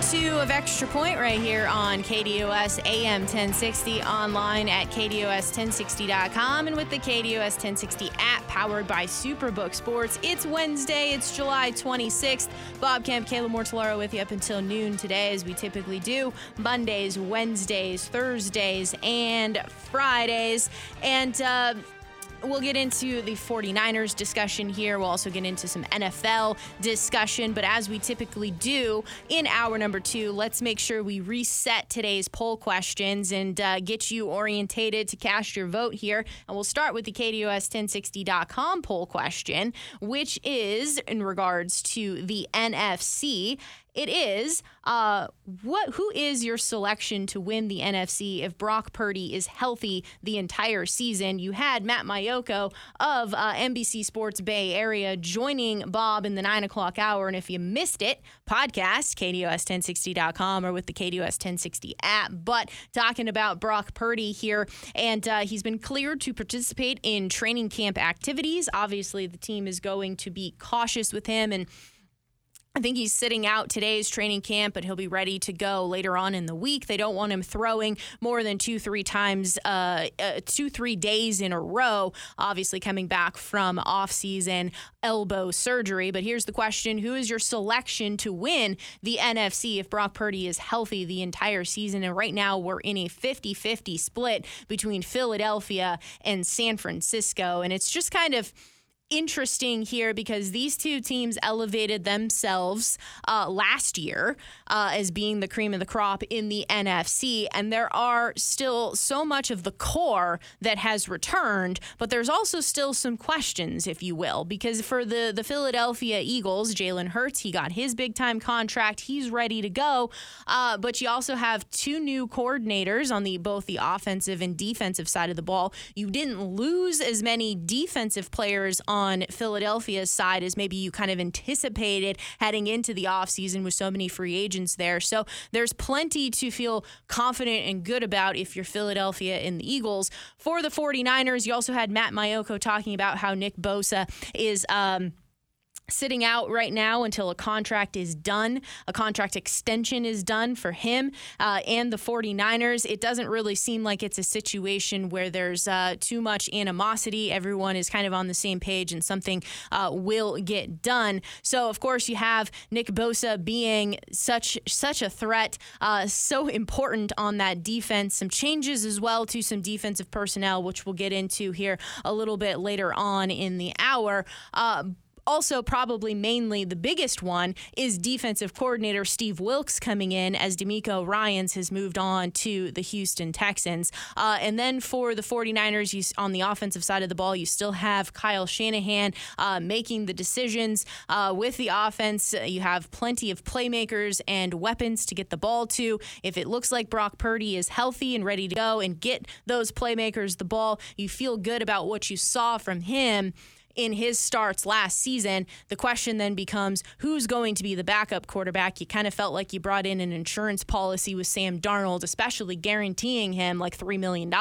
Two of Extra Point right here on KDUS AM 1060, online at KDUS1060.com, and with the KDUS 1060 app powered by Superbook Sports. It's Wednesday, it's July 26th. Bob Kemp, Kayla Mortellaro with you up until noon today, as we typically do Mondays, Wednesdays, Thursdays, and Fridays. And, uh, We'll get into the 49ers discussion here. We'll also get into some NFL discussion. But as we typically do in hour number two, let's make sure we reset today's poll questions and uh, get you orientated to cast your vote here. And we'll start with the KDUS1060.com poll question, which is in regards to the NFC. It is uh, what? Who is your selection to win the NFC if Brock Purdy is healthy the entire season? You had Matt Maiocco of uh, NBC Sports Bay Area joining Bob in the nine o'clock hour, and if you missed it, podcast KDUS1060.com or with the KDUS 1060 app. But talking about Brock Purdy here, and uh, he's been cleared to participate in training camp activities. Obviously, the team is going to be cautious with him and I think he's sitting out today's training camp, but he'll be ready to go later on in the week. They don't want him throwing more than two, three times, uh, uh, two, three days in a row. Obviously, coming back from off-season elbow surgery. But here's the question: Who is your selection to win the NFC if Brock Purdy is healthy the entire season? And right now, we're in a 50-50 split between Philadelphia and San Francisco, and it's just kind of interesting here because these two teams elevated themselves uh, last year uh, as being the cream of the crop in the NFC. And there are still so much of the core that has returned, but there's also still some questions, if you will, because for the, the Philadelphia Eagles, Jalen Hurts, he got his big time contract. He's ready to go. Uh, but you also have two new coordinators on the both the offensive and defensive side of the ball. You didn't lose as many defensive players on on Philadelphia's side as maybe you kind of anticipated heading into the offseason with so many free agents there. So there's plenty to feel confident and good about if you're Philadelphia and the Eagles. For the 49ers, you also had Matt Maiocco talking about how Nick Bosa is. Um, sitting out right now until a contract is done, a contract extension is done for him uh, and the 49ers. It doesn't really seem like it's a situation where there's uh, too much animosity. Everyone is kind of on the same page and something uh, will get done. So, of course, you have Nick Bosa being such such a threat, uh, so important on that defense. Some changes as well to some defensive personnel, which we'll get into here a little bit later on in the hour. Also, probably mainly the biggest one is defensive coordinator Steve Wilks coming in as DeMeco Ryans has moved on to the Houston Texans. Uh, and then for the 49ers, you, on the offensive side of the ball, you still have Kyle Shanahan uh, making the decisions uh, with the offense. You have plenty of playmakers and weapons to get the ball to. If it looks like Brock Purdy is healthy and ready to go and get those playmakers the ball, you feel good about what you saw from him in his starts last season. The question then becomes who's going to be the backup quarterback? You kind of felt like you brought in an insurance policy with Sam Darnold, especially guaranteeing him like $3 million.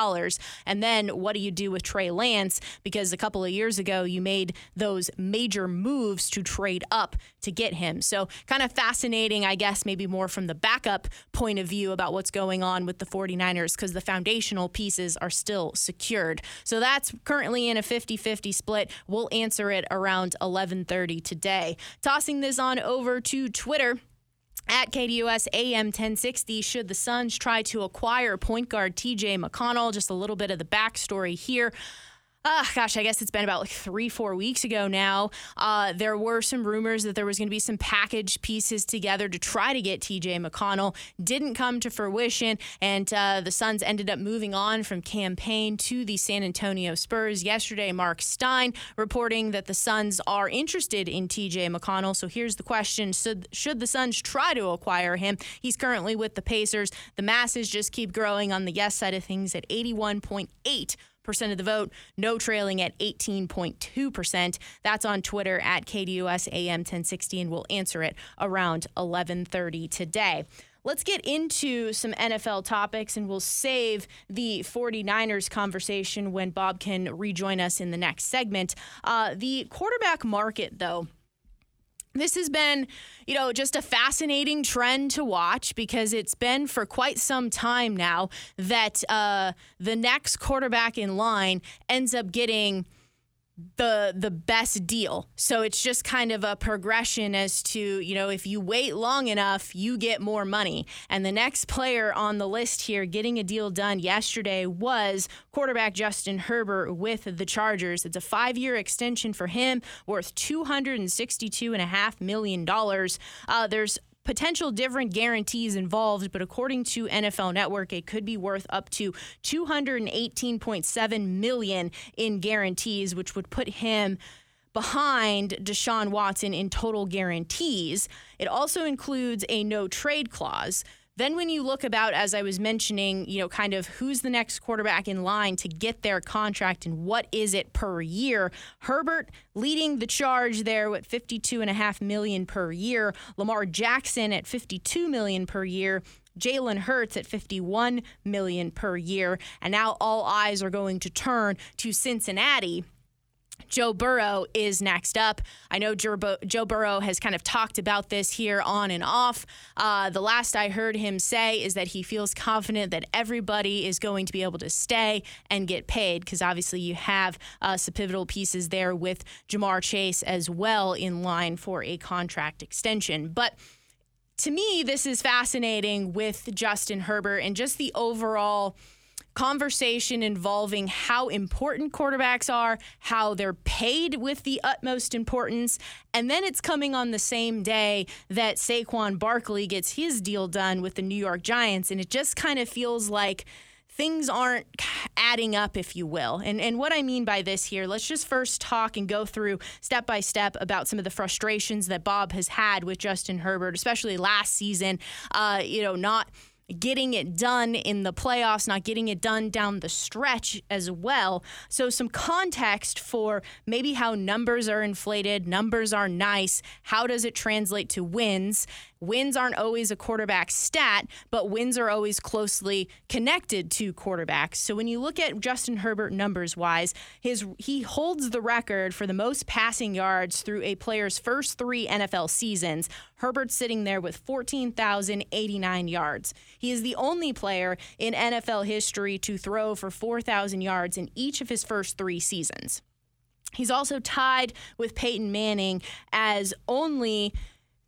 And then what do you do with Trey Lance? Because a couple of years ago, you made those major moves to trade up to get him. So, kind of fascinating, I guess, maybe more from the backup point of view about what's going on with the 49ers because the foundational pieces are still secured. So, that's currently in a 50 50 split. We'll answer it around 11:30 today. Tossing this on over to Twitter. At KDUS AM 1060, should the Suns try to acquire point guard TJ McConnell? Just a little bit of the backstory here. Uh, gosh, I guess it's been about like three, four weeks ago now. Uh, there were some rumors that there was going to be some package pieces together to try to get TJ McConnell. Didn't come to fruition, and uh, the Suns ended up moving on from Cam Payne to the San Antonio Spurs. Yesterday, Marc Stein reporting that the Suns are interested in TJ McConnell. So here's the question Should, should the Suns try to acquire him? He's currently with the Pacers. The masses just keep growing on the yes side of things at 81.8 percent of the vote, no trailing at 18.2%. That's on Twitter at KDUS AM 1060, and we'll answer it around 1130 today. Let's get into some NFL topics and we'll save the 49ers conversation when Bob can rejoin us in the next segment. Uh, the quarterback market, though, this has been, you know, just a fascinating trend to watch because it's been for quite some time now that uh, the next quarterback in line ends up getting the the best deal. So it's just kind of a progression as to, you know, if you wait long enough, you get more money. And the next player on the list here getting a deal done yesterday was quarterback Justin Herbert with the Chargers. It's a 5-year extension for him worth 262.5 million dollars. Uh, there's potential different guarantees involved, but according to NFL Network, it could be worth up to 218.7 million in guarantees, which would put him behind Deshaun Watson in total guarantees. It also includes a no trade clause. Then, when you look about, as I was mentioning, you know, kind of who's the next quarterback in line to get their contract and what is it per year, Herbert leading the charge there with 52 and a half million per year. Lamar Jackson at 52 million per year. Jalen Hurts at 51 million per year. And now all eyes are going to turn to Cincinnati Joe Burrow is next up. I know Joe Burrow has kind of talked about this here on and off. Uh, the last I heard him say is that he feels confident that everybody is going to be able to stay and get paid because obviously you have uh, some pivotal pieces there with Ja'Marr Chase as well in line for a contract extension. But to me, this is fascinating with Justin Herbert and just the overall conversation involving how important quarterbacks are, how they're paid with the utmost importance, and then it's coming on the same day that Saquon Barkley gets his deal done with the New York Giants, and it just kind of feels like things aren't adding up, if you will. And and what I mean by this here, let's just first talk and go through step by step about some of the frustrations that Bob has had with Justin Herbert, especially last season. Uh, you know, not getting it done in the playoffs, not getting it done down the stretch as well. So, some context for maybe how numbers are inflated, numbers are nice. How does it translate to wins? Wins aren't always a quarterback stat, but wins are always closely connected to quarterbacks. So when you look at Justin Herbert numbers wise, his he holds the record for the most passing yards through a player's first 3 NFL seasons. Herbert's sitting there with 14,089 yards. He is the only player in NFL history to throw for 4,000 yards in each of his first 3 seasons. He's also tied with Peyton Manning as only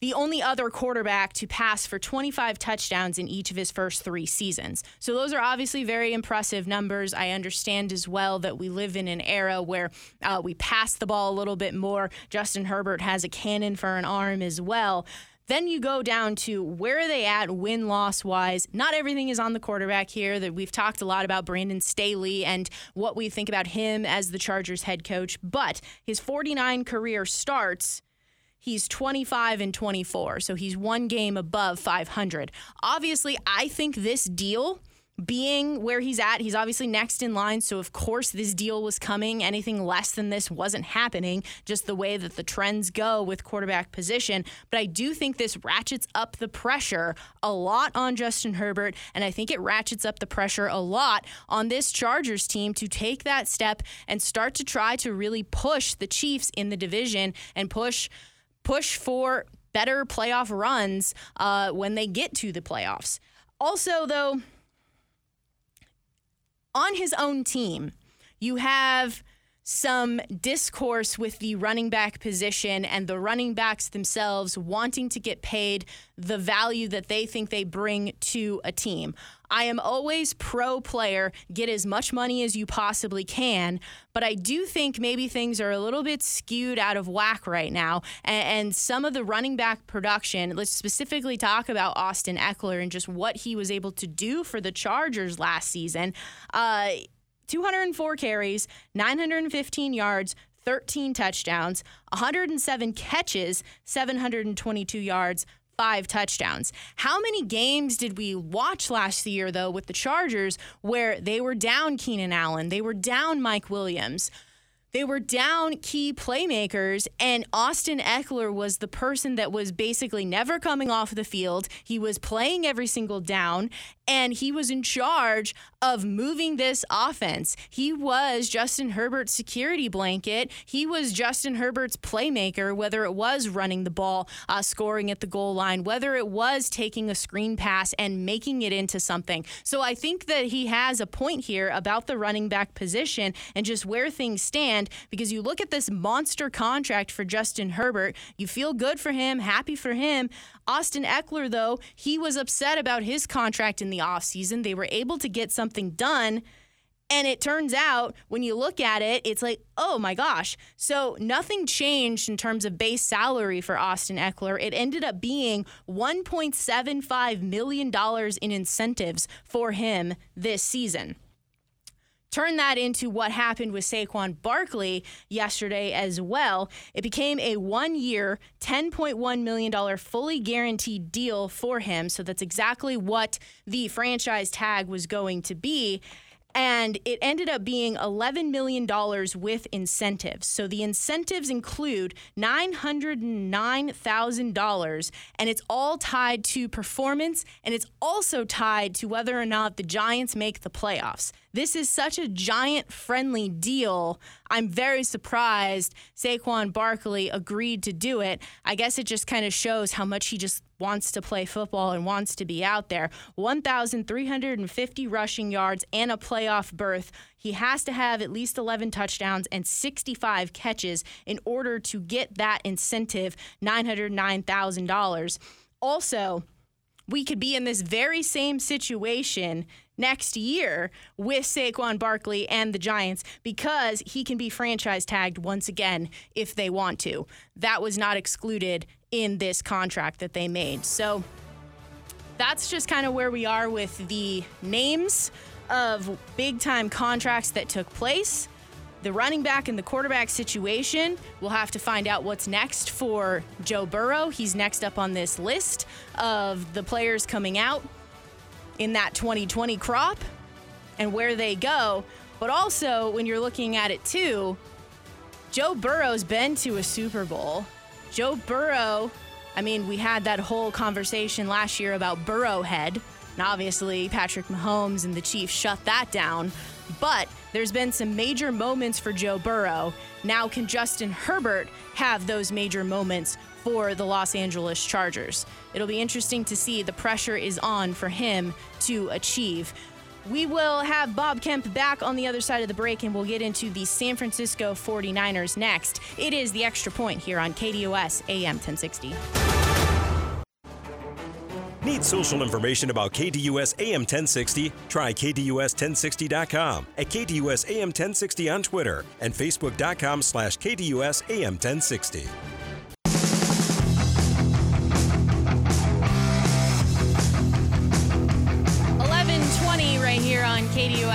the only other quarterback to pass for 25 touchdowns in each of his first three seasons. So, those are obviously very impressive numbers. I understand as well that we live in an era where uh, we pass the ball a little bit more. Justin Herbert has a cannon for an arm as well. Then you go down to where are they at win loss wise. Not everything is on the quarterback here. That we've talked a lot about Brandon Staley and what we think about him as the Chargers head coach, but his 49 career starts He's 25 and 24, so he's one game above 500. Obviously, I think this deal being where he's at, he's obviously next in line. So, of course, this deal was coming. Anything less than this wasn't happening, just the way that the trends go with quarterback position. But I do think this ratchets up the pressure a lot on Justin Herbert. And I think it ratchets up the pressure a lot on this Chargers team to take that step and start to try to really push the Chiefs in the division and push push for better playoff runs uh, when they get to the playoffs. Also, though, on his own team, you have some discourse with the running back position and the running backs themselves wanting to get paid the value that they think they bring to a team. I am always pro player, get as much money as you possibly can, but I do think maybe things are a little bit skewed out of whack right now. And, some of the running back production, let's specifically talk about Austin Ekeler and just what he was able to do for the Chargers last season. Uh, 204 carries, 915 yards, 13 touchdowns, 107 catches, 722 yards, five touchdowns. How many games did we watch last year, though, with the Chargers where they were down Keenan Allen, they were down Mike Williams? They were down key playmakers, and Austin Ekeler was the person that was basically never coming off the field. He was playing every single down, and he was in charge of moving this offense. He was Justin Herbert's security blanket. He was Justin Herbert's playmaker, whether it was running the ball, uh, scoring at the goal line, whether it was taking a screen pass and making it into something. So I think that he has a point here about the running back position and just where things stand because you look at this monster contract for Justin Herbert, you feel good for him, happy for him. Austin Ekeler, though, he was upset about his contract in the offseason. They were able to get something done. And it turns out when you look at it, it's like, oh my gosh. So nothing changed in terms of base salary for Austin Ekeler. It ended up being $1.75 million in incentives for him this season. Turn that into what happened with Saquon Barkley yesterday as well. It became a one year, $10.1 million fully guaranteed deal for him. So that's exactly what the franchise tag was going to be and it ended up being $11 million with incentives. So the incentives include $909,000, and it's all tied to performance, and it's also tied to whether or not the Giants make the playoffs. This is such a giant friendly deal. I'm very surprised Saquon Barkley agreed to do it. I guess it just kind of shows how much he just wants to play football and wants to be out there. 1,350 rushing yards and a playoff berth. He has to have at least 11 touchdowns and 65 catches in order to get that incentive $909,000. Also, we could be in this very same situation next year with Saquon Barkley and the Giants because he can be franchise tagged once again if they want to. That was not excluded in this contract that they made. So that's just kind of where we are with the names of big time contracts that took place. The running back and the quarterback situation, we'll have to find out what's next for Joe Burrow. He's next up on this list of the players coming out in that 2020 crop and where they go. But also, when you're looking at it too, Joe Burrow's been to a Super Bowl. Joe Burrow, I mean, we had that whole conversation last year about Burrowhead. And obviously, Patrick Mahomes and the Chiefs shut that down. But there's been some major moments for Joe Burrow. Now, can Justin Herbert have those major moments for the Los Angeles Chargers. It'll be interesting to see. The pressure is on for him to achieve. We will have Bob Kemp back on the other side of the break, and we'll get into the San Francisco 49ers next. It is the extra point here on KDUS AM 1060. Need social information about KDUS AM 1060? Try KDUS1060.com, at KDUS AM 1060 on Twitter, and Facebook.com slash KDUS AM 1060.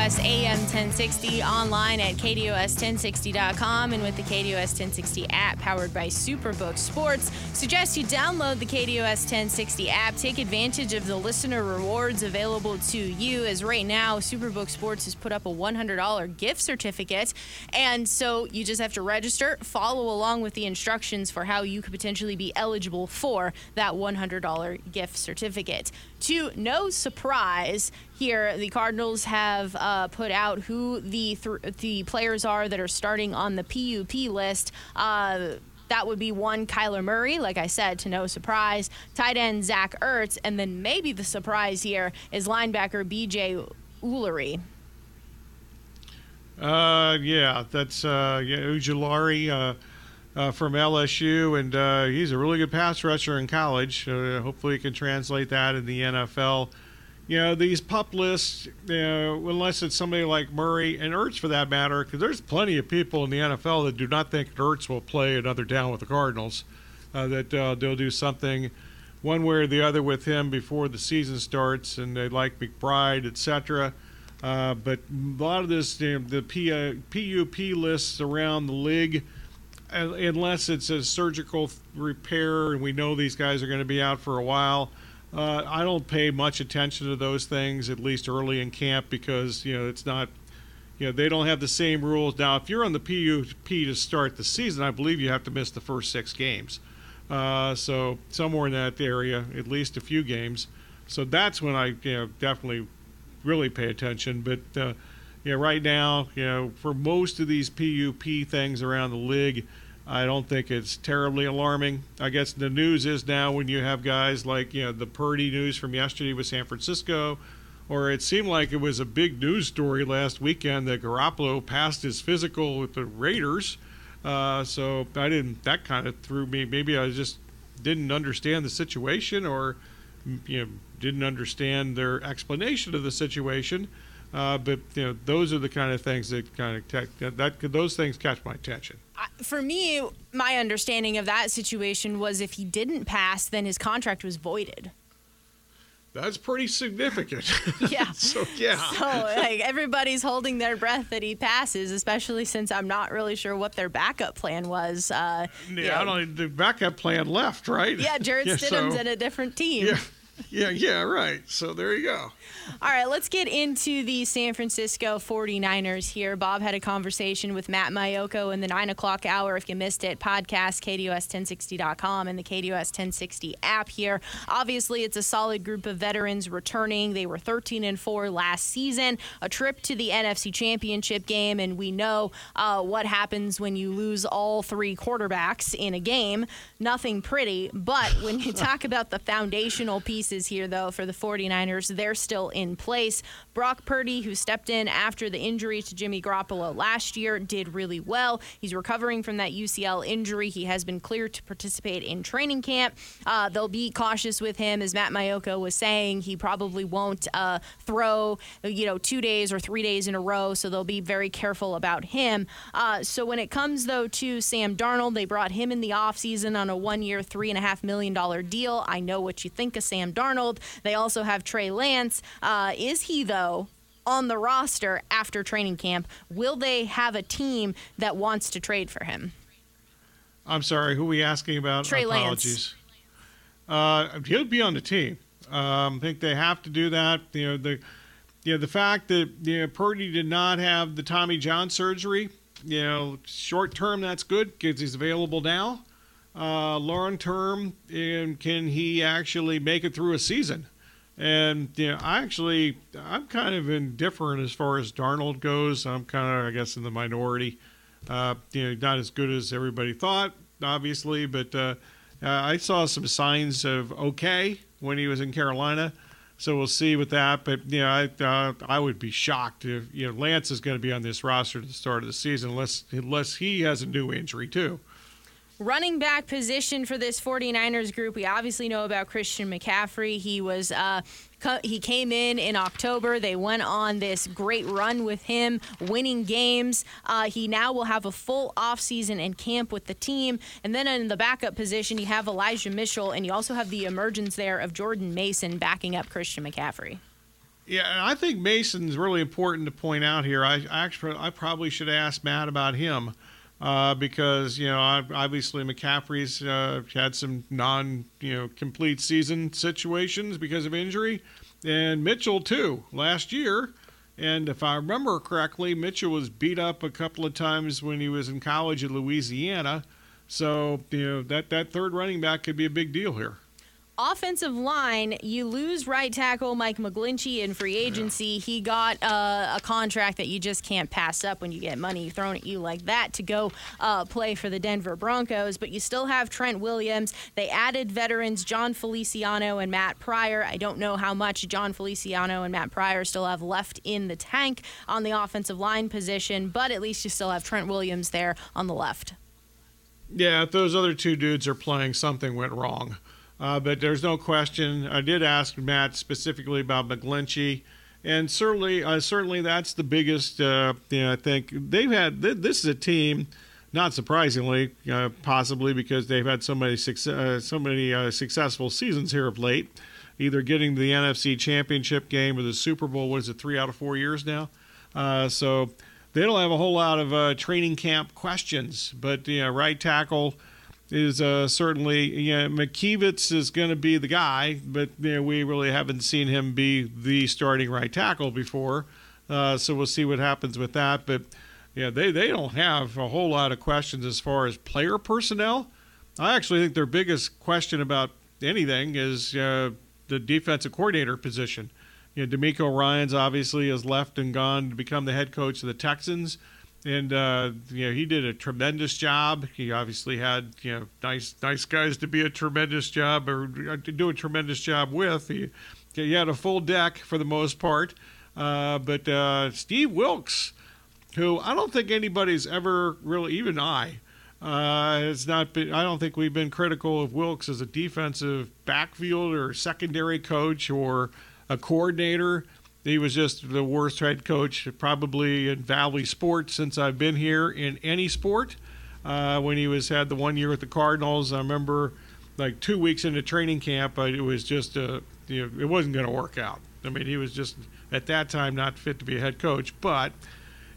KDUS AM 1060, online at KDUS1060.com and with the KDUS 1060 app powered by Superbook Sports. Suggest you download the KDUS 1060 app. Take advantage of the listener rewards available to you, as right now, Superbook Sports has put up a $100 gift certificate. And so you just have to register, follow along with the instructions for how you could potentially be eligible for that $100 gift certificate. To no surprise, here the Cardinals have uh, put out who the th- the players are that are starting on the PUP list. Uh, that would be one Kyler Murray, like I said, to no surprise. Tight end Zach Ertz, and then maybe the surprise here is linebacker BJ Ojulari. Uh, yeah, that's uh, yeah, Ojulari uh, uh, from LSU, and uh, he's a really good pass rusher in college. Uh, hopefully, he can translate that in the NFL. You know, these pup lists, you know, unless it's somebody like Murray and Ertz for that matter, because there's plenty of people in the NFL that do not think Ertz will play another down with the Cardinals, uh, that uh, they'll do something one way or the other with him before the season starts, and they like McBride, etc. Uh, but a lot of this, you know, the P, uh, PUP lists around the league, unless it's a surgical repair and we know these guys are going to be out for a while, uh, I don't pay much attention to those things, at least early in camp, because, you know, it's not, you know, they don't have the same rules. Now, if you're on the PUP to start the season, I believe you have to miss the first six games. Uh, so somewhere in that area, at least a few games. So that's when I, you know, definitely really pay attention. But uh, yeah, right now, you know, for most of these PUP things around the league, I don't think it's terribly alarming. I guess the news is now when you have guys like you know the Purdy news from yesterday with San Francisco, or it seemed like it was a big news story last weekend that Garoppolo passed his physical with the Raiders. Uh, so I didn't. That kind of threw me. Maybe I just didn't understand the situation, or you know didn't understand their explanation of the situation. Uh, but you know, those are the kind of things that kind of tech, that, that those things catch my attention. For me, my understanding of that situation was if he didn't pass, then his contract was voided. That's pretty significant. Yeah. so yeah. So like everybody's holding their breath that he passes, especially since I'm not really sure what their backup plan was. Uh, yeah, I don't. The backup plan left, right? Yeah, Jarrett yeah, Stidham's so, in a different team. Yeah. Yeah, yeah, right. So there you go. All right, let's get into the San Francisco 49ers here. Bob had a conversation with Matt Maiocco in the 9 o'clock hour. If you missed it, podcast, KDUS1060.com and the KDUS 1060 app here. Obviously, it's a solid group of veterans returning. They were 13 and 4 last season, a trip to the NFC Championship game, and we know uh, what happens when you lose all three quarterbacks in a game. Nothing pretty, but when you talk about the foundational pieces here, though, for the 49ers, they're still in place. Brock Purdy, who stepped in after the injury to Jimmy Garoppolo last year, did really well. He's recovering from that UCL injury. He has been cleared to participate in training camp. Uh, they'll be cautious with him, as Matt Maiocco was saying. He probably won't uh, throw, you know, two days or three days in a row, so they'll be very careful about him. Uh, so when it comes, though, to Sam Darnold, they brought him in the offseason on a one-year, $3.5 million deal. I know what you think of Sam Darnold. They also have Trey Lance. Uh, is he, though, on the roster after training camp? Will they have a team that wants to trade for him? I'm sorry, who are we asking about? Trey Apologies. Lance. Uh, he'll be on the team. Um, I think they have to do that. You know, the you know, the fact that you know, Purdy did not have the Tommy John surgery, you know, short term that's good because he's available now. Uh, long term, and can he actually make it through a season? And you know, I actually I'm kind of indifferent as far as Darnold goes. I'm kind of I guess in the minority. Uh, you know, not as good as everybody thought, obviously, but uh, I saw some signs of okay when he was in Carolina. So we'll see with that. But you know, I uh, I would be shocked if you know Lance is going to be on this roster at the start of the season unless unless he has a new injury too running back position for this 49ers group, we obviously know about Christian McCaffrey. He was uh, he came in in October. They went on this great run with him, winning games. Uh, he now will have a full offseason and camp with the team. And then in the backup position, you have Elijah Mitchell, and you also have the emergence there of Jordan Mason backing up Christian McCaffrey. Yeah, I think Mason's really important to point out here. I actually I probably should ask Matt about him uh, because you know obviously McCaffrey's uh, had some non you know complete season situations because of injury, and Mitchell too last year. And if I remember correctly, Mitchell was beat up a couple of times when he was in college at Louisiana. So you know that that third running back could be a big deal here. Offensive line, you lose right tackle Mike McGlinchey in free agency. Yeah. He got uh, a contract that you just can't pass up when you get money thrown at you like that to go uh, play for the Denver Broncos. But you still have Trent Williams. They added veterans Jon Feliciano and Matt Pryor. I don't know how much Jon Feliciano and Matt Pryor still have left in the tank on the offensive line position, but at least you still have Trent Williams there on the left. Yeah, if those other two dudes are playing, something went wrong. Uh, but there's no question. I did ask Matt specifically about McGlinchey, and certainly, uh, certainly that's the biggest. Uh, you know, I think they've had. This is a team, not surprisingly, uh, possibly because they've had so many success, uh, so many uh, successful seasons here of late, either getting to the NFC Championship game or the Super Bowl. What is it? Three out of four years now. so they don't have a whole lot of training camp questions, but you know, right tackle is uh, certainly you know, is going to be the guy, but you know, we really haven't seen him be the starting right tackle before. Uh, so we'll see what happens with that. But yeah, they, they don't have a whole lot of questions as far as player personnel. I actually think their biggest question about anything is uh, the defensive coordinator position. You know, DeMeco Ryans obviously has left and gone to become the head coach of the Texans and uh, you know he did a tremendous job. He obviously had you know nice nice guys to be a tremendous job or uh, to do a tremendous job with. He, he had a full deck for the most part, uh, but uh, Steve Wilks, who I don't think anybody's ever really, even I, uh, has not been. I don't think we've been critical of Wilks as a defensive backfield or secondary coach or a coordinator. He was just the worst head coach probably in Valley sports since I've been here in any sport. Uh, when he was had the one year with the Cardinals, I remember like two weeks into training camp, it was just a, you know, it wasn't going to work out. I mean, he was just at that time not fit to be a head coach. But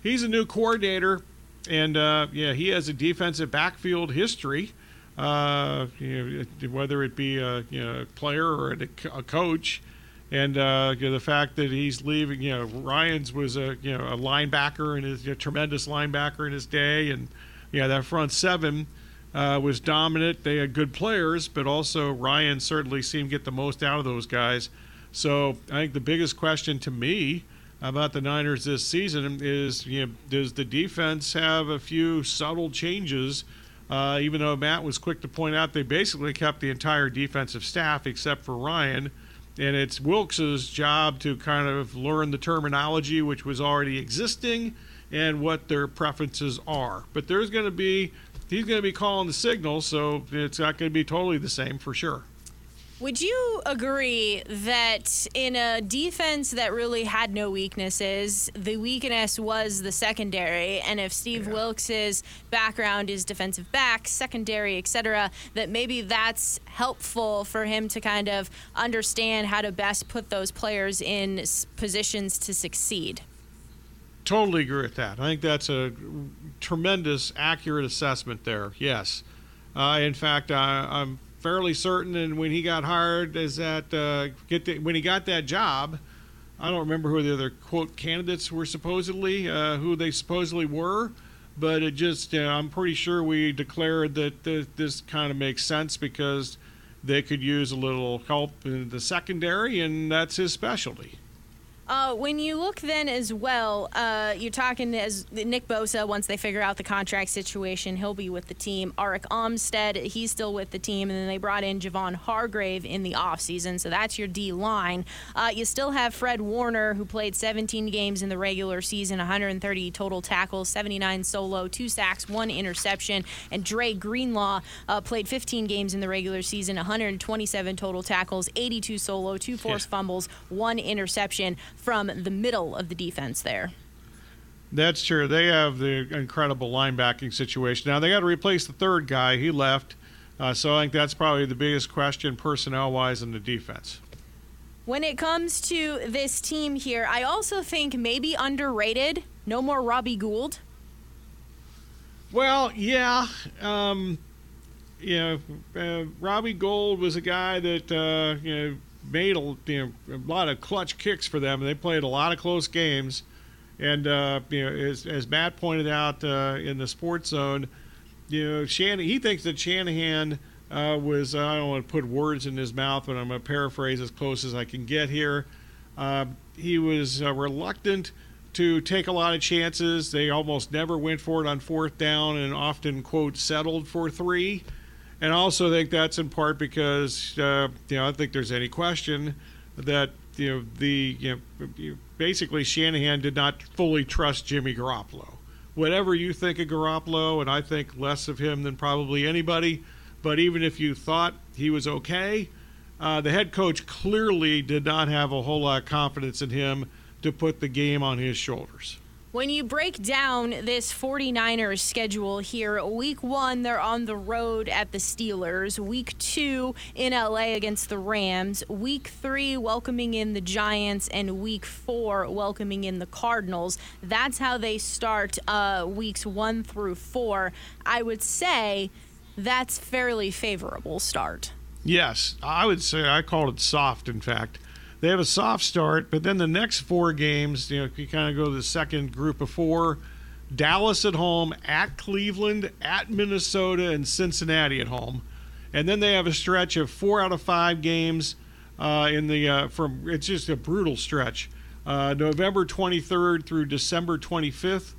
he's a new coordinator, and uh, yeah, he has a defensive backfield history. Uh, you know, whether it be a you know, player or a, a coach and uh, you know, the fact that he's leaving, you know, Ryans was a you know a linebacker and a tremendous linebacker in his day, and yeah, that front seven uh, was dominant. They had good players, but also Ryan certainly seemed to get the most out of those guys. So I think the biggest question to me about the Niners this season is, you know, does the defense have a few subtle changes? Uh, even though Matt was quick to point out they basically kept the entire defensive staff except for Ryan and it's Wilks's job to kind of learn the terminology which was already existing and what their preferences are. But there's going to be he's going to be calling the signal, so it's not going to be totally the same for sure. Would you agree that in a defense that really had no weaknesses, the weakness was the secondary, and if Steve yeah. Wilks's background is defensive back, secondary, etc., that maybe that's helpful for him to kind of understand how to best put those players in positions to succeed? Totally agree with that. I think that's a tremendous, accurate assessment there. Yes. Uh, in fact, I, I'm fairly certain. And when he got hired, is that uh, get the, when he got that job, I don't remember who the other quote candidates were supposedly, uh, who they supposedly were, but it just uh, I'm pretty sure we declared that th- this kind of makes sense because they could use a little help in the secondary, and that's his specialty. Uh, when you look then as well, uh, you're talking as Nick Bosa. Once they figure out the contract situation, he'll be with the team. Arik Armstead, he's still with the team, and then they brought in Javon Hargrave in the offseason, so that's your D line. Uh, you still have Fred Warner, who played 17 games in the regular season, 130 total tackles, 79 solo, two sacks, one interception, and Dre Greenlaw uh, played 15 games in the regular season, 127 total tackles, 82 solo, two forced yeah. fumbles, one interception from the middle of the defense there. That's true. They have the incredible linebacking situation. Now they got to replace the third guy. He left, uh, so I think that's probably the biggest question personnel-wise in the defense. When it comes to this team here, I also think maybe underrated. No more Robbie Gould. Well, yeah. Um, you know, uh, Robbie Gould was a guy that uh, you know made a, you know, a lot of clutch kicks for them. They played a lot of close games, and uh, you know, as, as Matt pointed out uh, in the sports zone, you know, he thinks that Shanahan uh, was I don't want to put words in his mouth, but I'm going to paraphrase as close as I can get here. Uh, he was uh, reluctant to take a lot of chances. They almost never went for it on fourth down and often, quote, settled for three. And I also think that's in part because, uh, you know, I think there's any question that, you know, the, you know, basically Shanahan did not fully trust Jimmy Garoppolo. Whatever you think of Garoppolo, and I think less of him than probably anybody, but even if you thought he was okay, uh, the head coach clearly did not have a whole lot of confidence in him to put the game on his shoulders. When you break down this 49ers schedule here, week one, they're on the road at the Steelers. Week two, in LA against the Rams. Week three, welcoming in the Giants. And week four, welcoming in the Cardinals. That's how they start uh, weeks one through four. I would say that's fairly favorable start. Yes, I would say I called it soft, in fact they have a soft start, but then the next four games, you know, you kind of go to the second group of four. Dallas at home, at Cleveland, at Minnesota, and Cincinnati at home, and then they have a stretch of four out of five games uh, in the uh, from. It's just a brutal stretch. Uh, November 23rd through December 25th,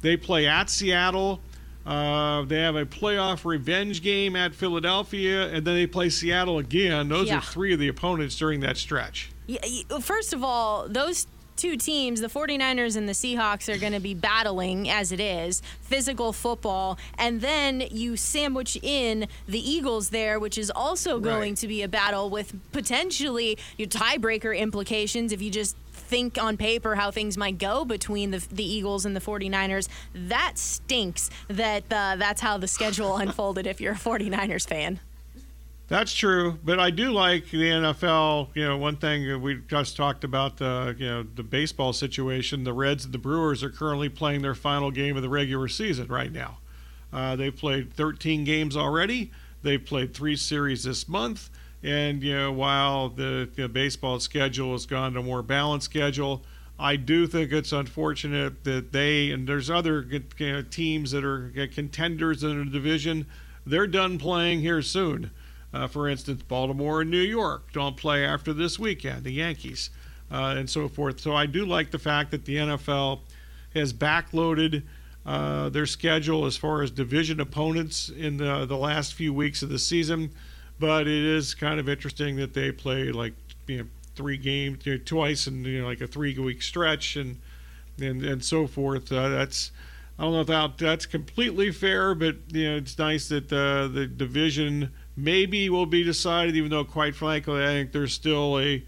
they play at Seattle. Uh, they have a playoff revenge game at Philadelphia, and then they play Seattle again. Those yeah. are three of the opponents during that stretch. Yeah, first of all, those two teams, the 49ers and the Seahawks, are going to be battling as it is, physical football. And then you sandwich in the Eagles there, which is also going right. to be a battle with potentially your tiebreaker implications if you just think on paper how things might go between the, the Eagles and the 49ers. That stinks that uh, that's how the schedule unfolded if you're a 49ers fan. That's true, but I do like the NFL. You know, one thing we just talked about the you know the baseball situation. The Reds and the Brewers are currently playing their final game of the regular season right now. Uh, they've played 13 games already. They've played three series this month, and you know while the, the baseball schedule has gone to a more balanced schedule, I do think it's unfortunate that they and there's other you know, teams that are contenders in the division. They're done playing here soon. Uh, for instance, Baltimore and New York don't play after this weekend, the Yankees, uh, and so forth. So I do like the fact that the NFL has backloaded uh, their schedule as far as division opponents in the, the last few weeks of the season. But it is kind of interesting that they play like you know, three games you know, twice in you know, like a three week stretch and and and so forth. Uh, that's I don't know if that, that's completely fair, but you know it's nice that uh, the division maybe will be decided, even though, quite frankly, I think there's still a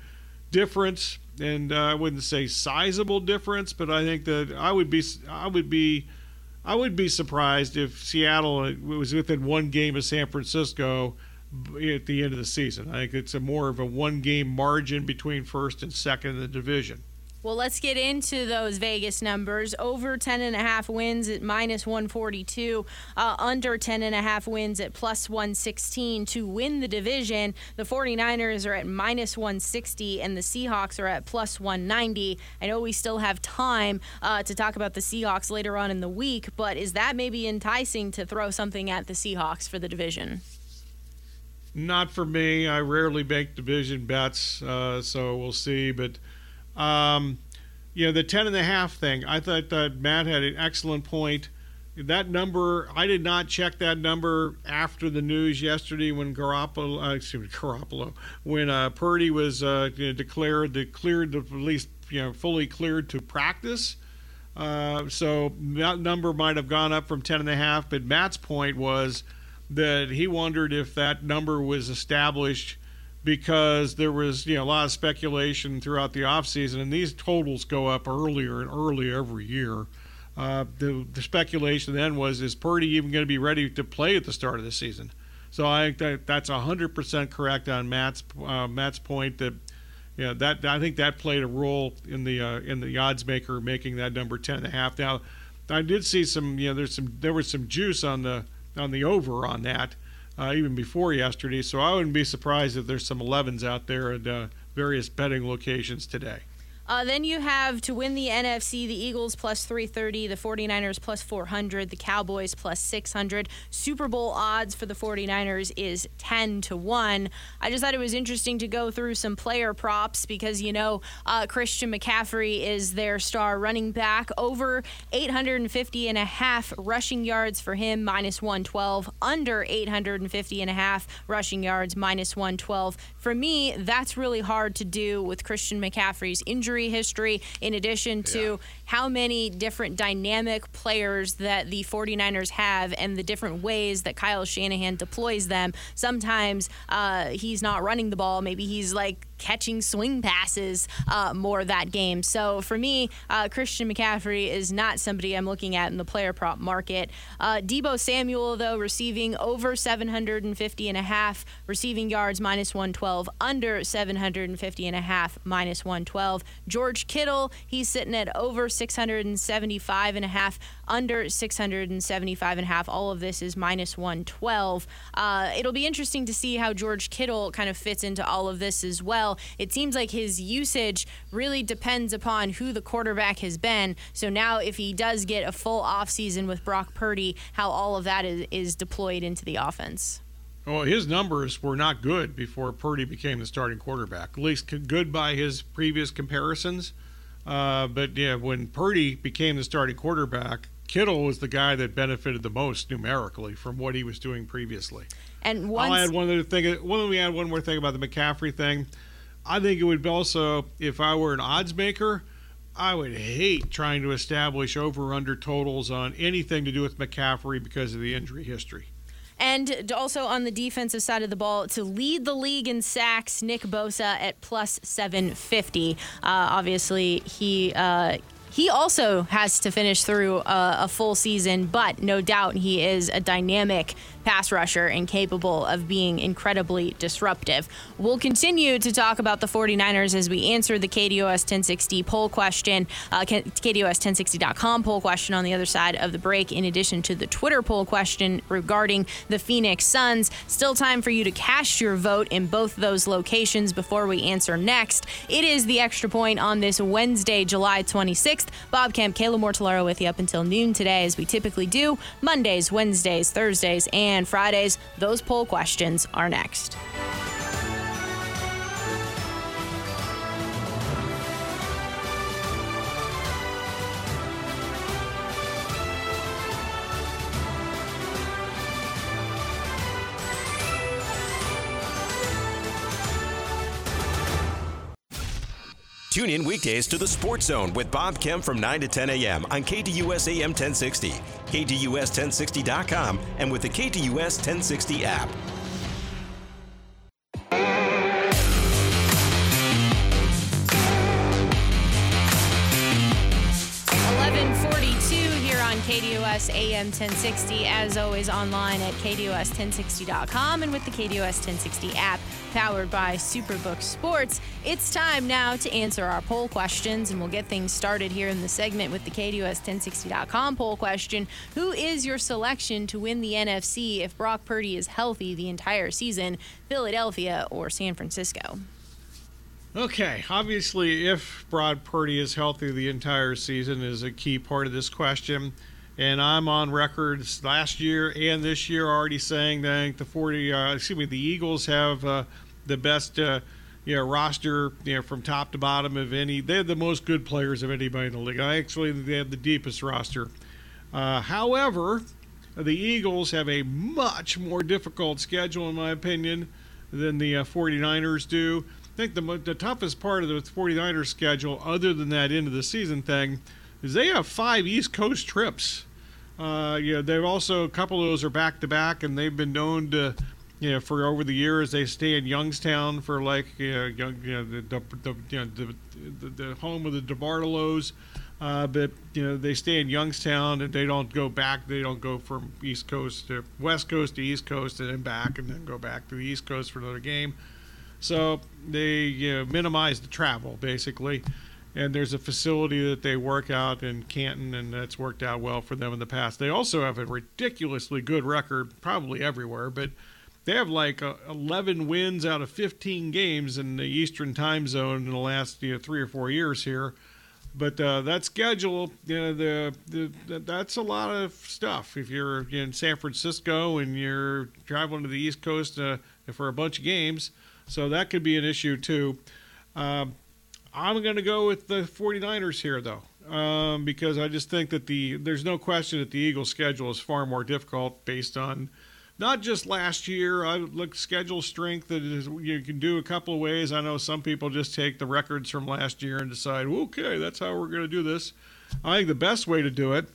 difference, and uh, I wouldn't say sizable difference, but I think that I would be, I would be, I would be surprised if Seattle was within one game of San Francisco at the end of the season. I think it's a more of a one-game margin between first and second in the division. Well, let's get into those Vegas numbers. Over 10.5 wins at minus 142, uh, under 10.5 wins at plus 116 to win the division. The 49ers are at minus 160, and the Seahawks are at plus 190. I know we still have time uh, to talk about the Seahawks later on in the week, but is that maybe enticing to throw something at the Seahawks for the division? Not for me. I rarely make division bets, uh, so we'll see. But um, you know, the 10 and a half thing, I thought that Matt had an excellent point. That number, I did not check that number after the news yesterday when Garoppolo, uh, excuse me, Garoppolo, when uh, Purdy was uh, you know, declared, declared at least, you know, fully cleared to practice. Uh, so that number might have gone up from 10 and a half, but Matt's point was that he wondered if that number was established because there was you know a lot of speculation throughout the offseason, and these totals go up earlier and earlier every year. Uh, the, the speculation then was is Purdy even going to be ready to play at the start of the season? So I think that that's 100% correct on Matt's uh, Matt's point that yeah that I think that played a role in the uh, in the odds maker making that number 10 and a half. Now I did see some you know there's some there was some juice on the on the over on that uh, even before yesterday. So I wouldn't be surprised if there's some 11s out there at uh, various betting locations today. Uh, then you have to win the NFC, the Eagles plus 330, the 49ers plus 400, the Cowboys plus 600. Super Bowl odds for the 49ers is 10 to 1. I just thought it was interesting to go through some player props because, you know, uh, Christian McCaffrey is their star running back. Over 850 and a half rushing yards for him, minus 112. Under 850 and a half rushing yards, minus 112. For me, that's really hard to do with Christian McCaffrey's injury injury history, in addition to. How many different dynamic players that the 49ers have and the different ways that Kyle Shanahan deploys them. Sometimes uh, he's not running the ball, maybe he's like catching swing passes uh, more that game. So for me, uh, Christian McCaffrey is not somebody I'm looking at in the player prop market. Uh, Deebo Samuel, though, receiving over 750 and a half receiving yards, minus 112, under 750 and a half, minus 112. George Kittle, he's sitting at over 675 and a half, under 675 and a half. All of this is minus 112. Uh, it'll be interesting to see how George Kittle kind of fits into all of this as well. It seems like his usage really depends upon who the quarterback has been. So now, if he does get a full offseason with Brock Purdy, how all of that is, is deployed into the offense. Well, his numbers were not good before Purdy became the starting quarterback. At least good by his previous comparisons. Uh, but yeah, when Purdy became the starting quarterback, Kittle was the guy that benefited the most numerically from what he was doing previously. And once, I'll add one other thing. Let me add one more thing about the McCaffrey thing. I think it would also, if I were an odds maker, I would hate trying to establish over under totals on anything to do with McCaffrey because of the injury history. And also on the defensive side of the ball, to lead the league in sacks, Nick Bosa at plus 750. Uh, obviously, he. Uh, he also has to finish through a, a, full season, but no doubt he is a dynamic pass rusher and capable of being incredibly disruptive. We'll continue to talk about the 49ers as we answer the KDUS 1060 poll question, uh, KDUS1060.com poll question on the other side of the break, in addition to the Twitter poll question regarding the Phoenix Suns. Still time for you to cast your vote in both those locations before we answer next. It is the extra point on this Wednesday, July 26th. Bob Kemp, Kayla Mortellaro with you up until noon today, as we typically do Mondays, Wednesdays, Thursdays, and and Fridays. Those poll questions are next. Tune in weekdays to the Sports Zone with Bob Kemp from 9 to 10 a.m. on KDUS AM 1060, KDUS1060.com, and with the KDUS 1060 app. KDUS AM 1060. As always, online at KDUS1060.com and with the KDUS 1060 app powered by Superbook Sports. It's time now to answer our poll questions, and we'll get things started here in the segment with the KDUS1060.com poll question. Who is your selection to win the NFC if Brock Purdy is healthy the entire season, Philadelphia or San Francisco? Okay, obviously, if Brock Purdy is healthy the entire season is a key part of this question. And I'm on record last year and this year already saying that the 40, uh, excuse me, the Eagles have uh, the best uh, you know, roster you know, from top to bottom of any. They have the most good players of anybody in the league. I actually, they have the deepest roster. Uh, however, the Eagles have a much more difficult schedule, in my opinion, than the uh, 49ers do. I think the, the toughest part of the 49ers schedule, other than that end of the season thing, they have five East Coast trips. Uh, you know, they've also a couple of those are back to back, and they've been known to you know, for over the years, they stay in Youngstown for like you know, you know the, the, the, you know, the, the, the home of the DeBartolos. Uh, but you know they stay in Youngstown and they don't go back. They don't go from East Coast to West Coast to East Coast and then back and then go back to the East Coast for another game. So they you know, minimize the travel basically. And there's a facility that they work out in Canton, and that's worked out well for them in the past. They also have a ridiculously good record, probably everywhere, but they have like uh, 11 wins out of 15 games in the Eastern Time Zone in the last you know, three or four years here. But uh, that schedule, you know, the, the, that's a lot of stuff. If you're in San Francisco and you're traveling to the East Coast uh, for a bunch of games, so that could be an issue too. Um, I'm going to go with the 49ers here, though, um, because I just think that the there's no question that the Eagles' schedule is far more difficult based on not just last year. I look schedule strength that is, you can do a couple of ways. I know some people just take the records from last year and decide, okay, that's how we're going to do this. I think the best way to do it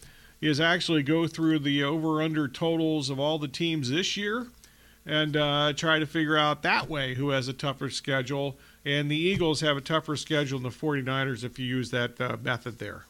is actually go through the over under totals of all the teams this year and uh, try to figure out that way who has a tougher schedule. And the Eagles have a tougher schedule than the 49ers if you use that uh, method there.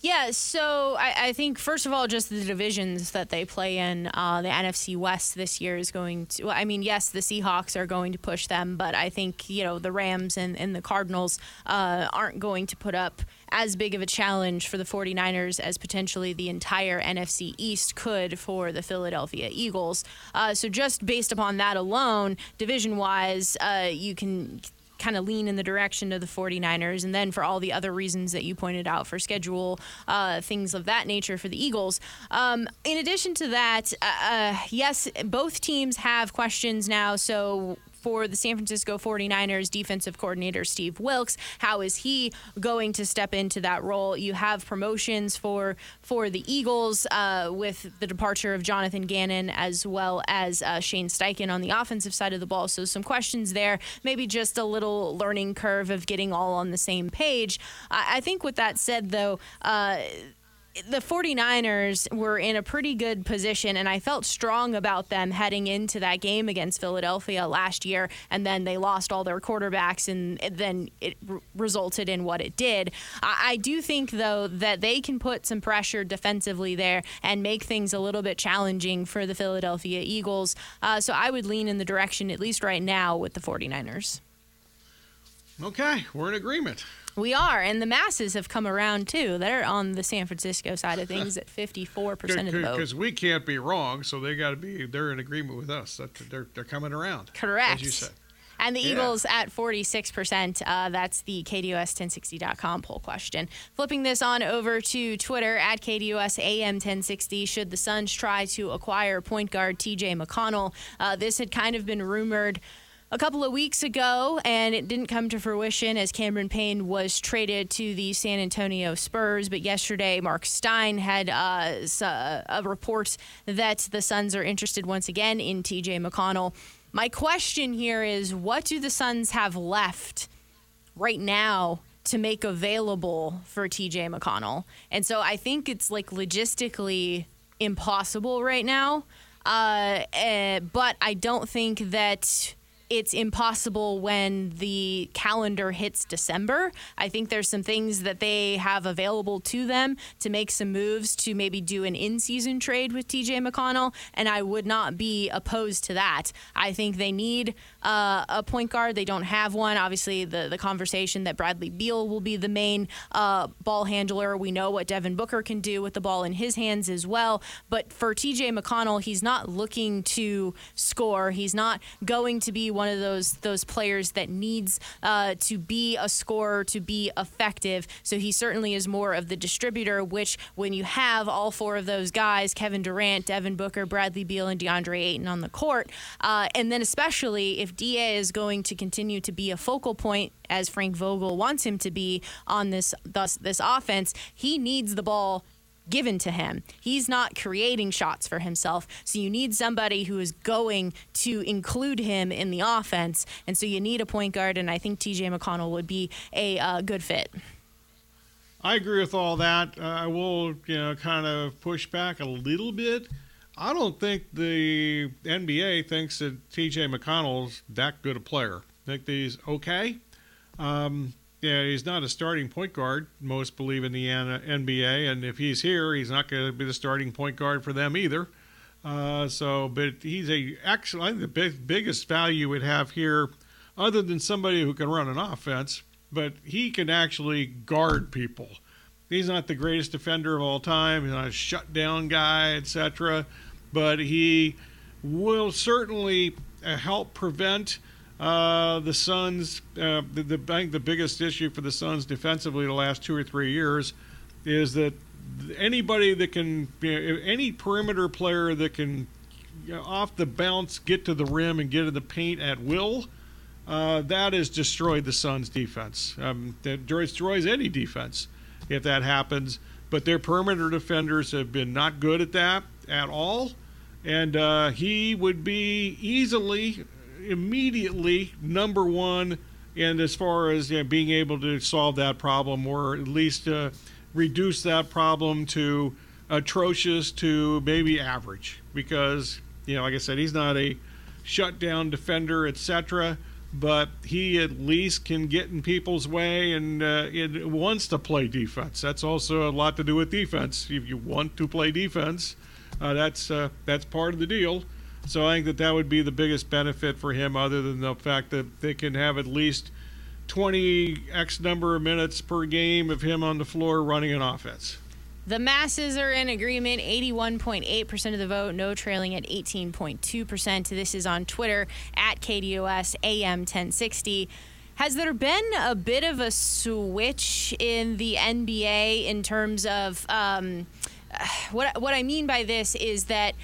Yeah, so I, I, think first of all, just the divisions that they play in, uh, the NFC West this year is going to. I mean, yes, the Seahawks are going to push them, but I think you know the Rams and, and the Cardinals uh, aren't going to put up as big of a challenge for the 49ers as potentially the entire NFC East could for the Philadelphia Eagles. Uh, so just based upon that alone, division wise, uh, you can kind of lean in the direction of the 49ers. And then for all the other reasons that you pointed out for schedule, uh, things of that nature for the Eagles. Um, in addition to that, uh, uh yes, both teams have questions now. So for the San Francisco 49ers defensive coordinator Steve Wilks. How is he going to step into that role? You have promotions for for the Eagles uh, with the departure of Jonathan Gannon as well as uh, Shane Steichen on the offensive side of the ball. So some questions there. Maybe just a little learning curve of getting all on the same page. I, I think with that said, though. Uh, the 49ers were in a pretty good position, and I felt strong about them heading into that game against Philadelphia last year. And then they lost all their quarterbacks, and then it r- resulted in what it did. I-, I do think, though, that they can put some pressure defensively there and make things a little bit challenging for the Philadelphia Eagles. Uh, so I would lean in the direction, at least right now, with the 49ers. Okay, we're in agreement. We are, and the masses have come around too. They're on the San Francisco side of things at 54% of the vote. Because we can't be wrong, so they got to be. They're in agreement with us. They're they're coming around. Correct. As you said. And the yeah. Eagles at 46%. Uh, that's the KDUS1060.com poll question. Flipping this on over to Twitter at KDUS AM 1060. Should the Suns try to acquire point guard TJ McConnell? Uh, this had kind of been rumored a couple of weeks ago, and it didn't come to fruition as Cameron Payne was traded to the San Antonio Spurs. But yesterday, Marc Stein had uh, a report that the Suns are interested once again in TJ McConnell. My question here is what do the Suns have left right now to make available for TJ McConnell? And so I think it's like logistically impossible right now. Uh, uh, but I don't think that it's impossible when the calendar hits December. I think there's some things that they have available to them to make some moves to maybe do an in season trade with TJ McConnell, and I would not be opposed to that. I think they need uh, a point guard. They don't have one. Obviously, the, the conversation that Bradley Beal will be the main uh, ball handler. We know what Devin Booker can do with the ball in his hands as well. But for TJ McConnell, he's not looking to score. He's not going to be one of those those players that needs uh, to be a scorer to be effective. So he certainly is more of the distributor. Which when you have all four of those guys, Kevin Durant, Devin Booker, Bradley Beal, and DeAndre Ayton on the court, uh, and then especially if Da is going to continue to be a focal point as Frank Vogel wants him to be on this thus this offense, he needs the ball given to him. He's not creating shots for himself. So you need somebody who is going to include him in the offense. And so you need a point guard, and I think TJ McConnell would be a uh, good fit. I agree with all that. Uh, I will, you know, kind of push back a little bit. I don't think the NBA thinks that TJ McConnell's that good a player. I think he's okay. Um, yeah, he's not a starting point guard. Most believe in the NBA, and if he's here, he's not going to be the starting point guard for them either. Uh, so, but he's a actually I think the big, biggest value we'd have here, other than somebody who can run an offense, but he can actually guard people. He's not the greatest defender of all time. He's not a shutdown guy, etc. But he will certainly uh, help prevent uh, the Suns. Uh, the, the, I think the biggest issue for the Suns defensively the last two or three years is that anybody that can, you know, any perimeter player that can you know, off the bounce get to the rim and get in the paint at will. Uh, that has destroyed the Suns' defense. Um, that destroys any defense if that happens. But their perimeter defenders have been not good at that at all. And uh, he would be easily, immediately number one. And as far as you know, being able to solve that problem, or at least uh, reduce that problem to atrocious to maybe average, because you know, like I said, he's not a shutdown defender, etc. But he at least can get in people's way and uh, it wants to play defense. That's also a lot to do with defense. If you want to play defense, uh, that's uh, that's part of the deal. So I think that that would be the biggest benefit for him, other than the fact that they can have at least 20 x number of minutes per game of him on the floor running an offense. The masses are in agreement, 81.8% of the vote, no trailing at 18.2%. This is on Twitter at KDUS AM 1060. Has there been a bit of a switch in the NBA in terms of um, what, what I mean by this is that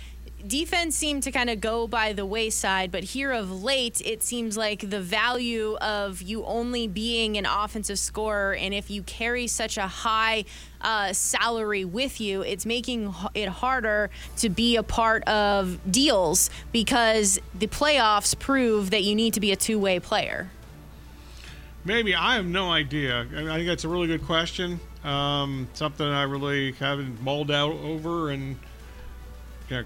defense seemed to kind of go by the wayside, but here of late, it seems like the value of you only being an offensive scorer, and if you carry such a high uh, salary with you, it's making it harder to be a part of deals because the playoffs prove that you need to be a two way player. Maybe I have no idea. I think that's a really good question. Um, something I really haven't mulled out over and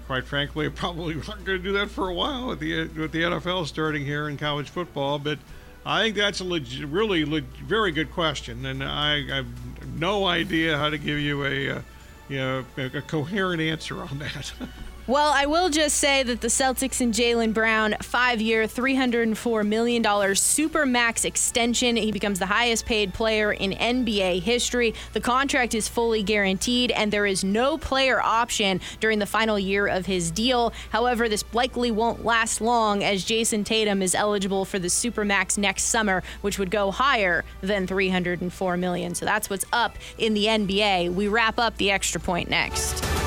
quite frankly, probably aren't going to do that for a while with the with the NFL starting here in college football. But I think that's a really leg- very good question, and I, I, have no idea how to give you a, uh, you know a, a coherent answer on that. Well, I will just say that the Celtics and Jaylen Brown, five year, $304 million super max extension. He becomes the highest paid player in NBA history. The contract is fully guaranteed, and there is no player option during the final year of his deal. However, this likely won't last long as Jayson Tatum is eligible for the super max next summer, which would go higher than 304 million. So that's what's up in the NBA. We wrap up the extra point next.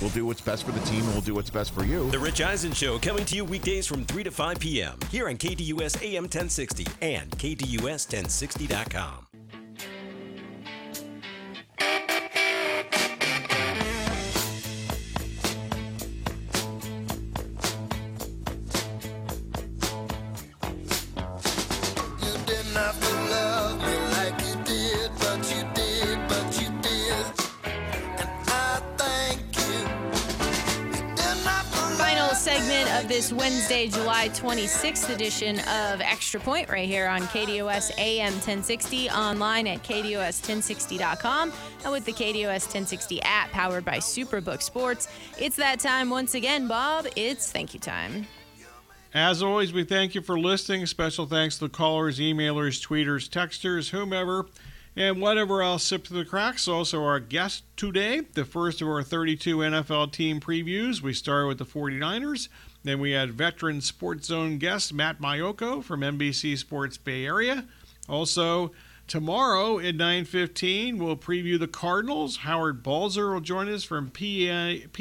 We'll do what's best for the team and we'll do what's best for you. The Rich Eisen Show coming to you weekdays from 3 to 5 p.m. here on KDUS AM 1060 and KDUS1060.com. this Wednesday, July 26th edition of Extra Point right here on KDUS AM 1060, online at KDUS1060.com, and with the KDUS 1060 app powered by Superbook Sports. It's that time once again, Bob. It's thank you time. As always, we thank you for listening. Special thanks to the callers, emailers, tweeters, texters, whomever and whatever else slipped through the cracks. Also, our guest today, the first of our 32 NFL team previews. We start with the 49ers. Then we had veteran Sports Zone guest Matt Maiocco from NBC Sports Bay Area. Also, tomorrow at 9.15, we'll preview the Cardinals. Howard Balzer will join us from PHNX.com.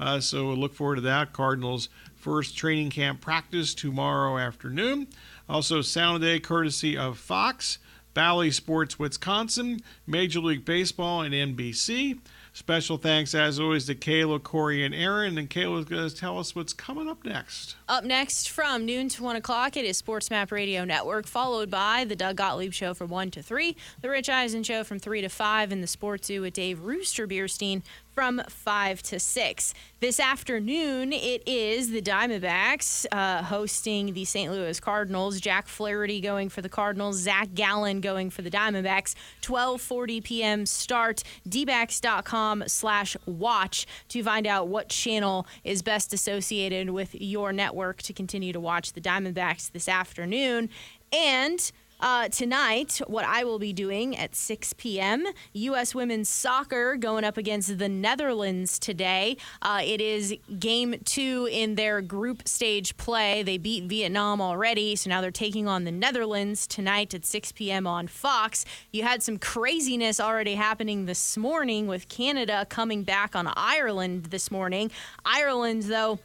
Uh, so we'll look forward to that. Cardinals' first training camp practice tomorrow afternoon. Also, Sound Day courtesy of Fox, Bally Sports Wisconsin, Major League Baseball, and NBC. Special thanks, as always, to Kayla, Corey, and Aaron. And Kayla's going to tell us what's coming up next. Up next from noon to 1 o'clock, it is SportsMap Radio Network, followed by the Doug Gottlieb Show from 1 to 3, the Rich Eisen Show from 3 to 5, and the Sports Zoo with Dave Rooster Beerstein from 5 to 6. This afternoon, it is the Diamondbacks uh, hosting the St. Louis Cardinals. Jack Flaherty going for the Cardinals, Zach Gallen going for the Diamondbacks. 12:40 p.m. start. dbacks.com slash watch to find out what channel is best associated with your network to continue to watch the Diamondbacks this afternoon. And Uh, tonight, what I will be doing at 6 p.m. U.S. women's soccer going up against the Netherlands today. Uh, it is game two in their group stage play. They beat Vietnam already, so now they're taking on the Netherlands tonight at 6 p.m. on Fox. You had some craziness already happening this morning with Canada coming back on Ireland this morning. Ireland, though,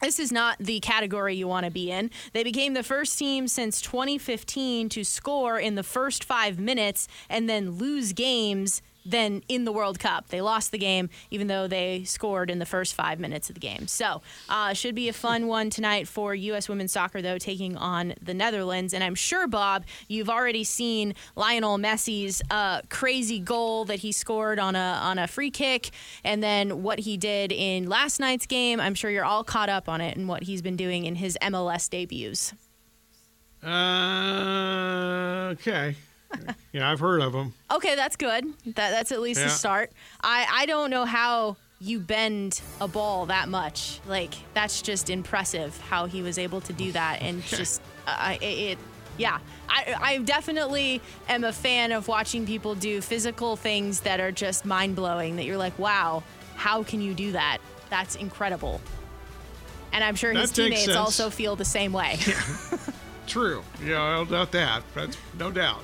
this is not the category you want to be in. They became the first team since 2015 to score in the first five minutes and then lose games than in the World Cup. They lost the game, even though they scored in the first five minutes of the game. So, uh, should be a fun one tonight for U.S. women's soccer, though, taking on the Netherlands. And I'm sure, Bob, you've already seen Lionel Messi's uh, crazy goal that he scored on a on a free kick, and then what he did in last night's game. I'm sure you're all caught up on it and what he's been doing in his MLS debuts. Uh, okay. yeah, I've heard of them. Okay, that's good. That that's at least Yeah. a start. I I don't know how you bend a ball that much. Like that's just impressive how he was able to do that and just uh, it, it. Yeah, I I definitely am a fan of watching people do physical things that are just mind blowing. That you're like, wow, how can you do that? That's incredible. And I'm sure his That teammates sense. also feel the same way. True. Yeah, I don't doubt that. That's no doubt.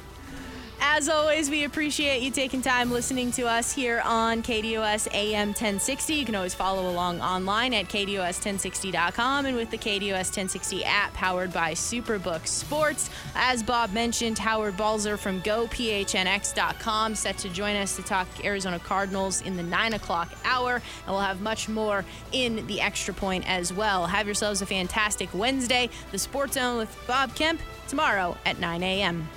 As always, we appreciate you taking time listening to us here on KDUS AM 1060. You can always follow along online at KDUS1060.com and with the KDUS 1060 app powered by Superbook Sports. As Bob mentioned, Howard Balzer from GoPHNX.com set to join us to talk Arizona Cardinals in the 9 o'clock hour, and we'll have much more in the extra point as well. Have yourselves a fantastic Wednesday. The Sports Zone with Bob Kemp tomorrow at 9 a.m.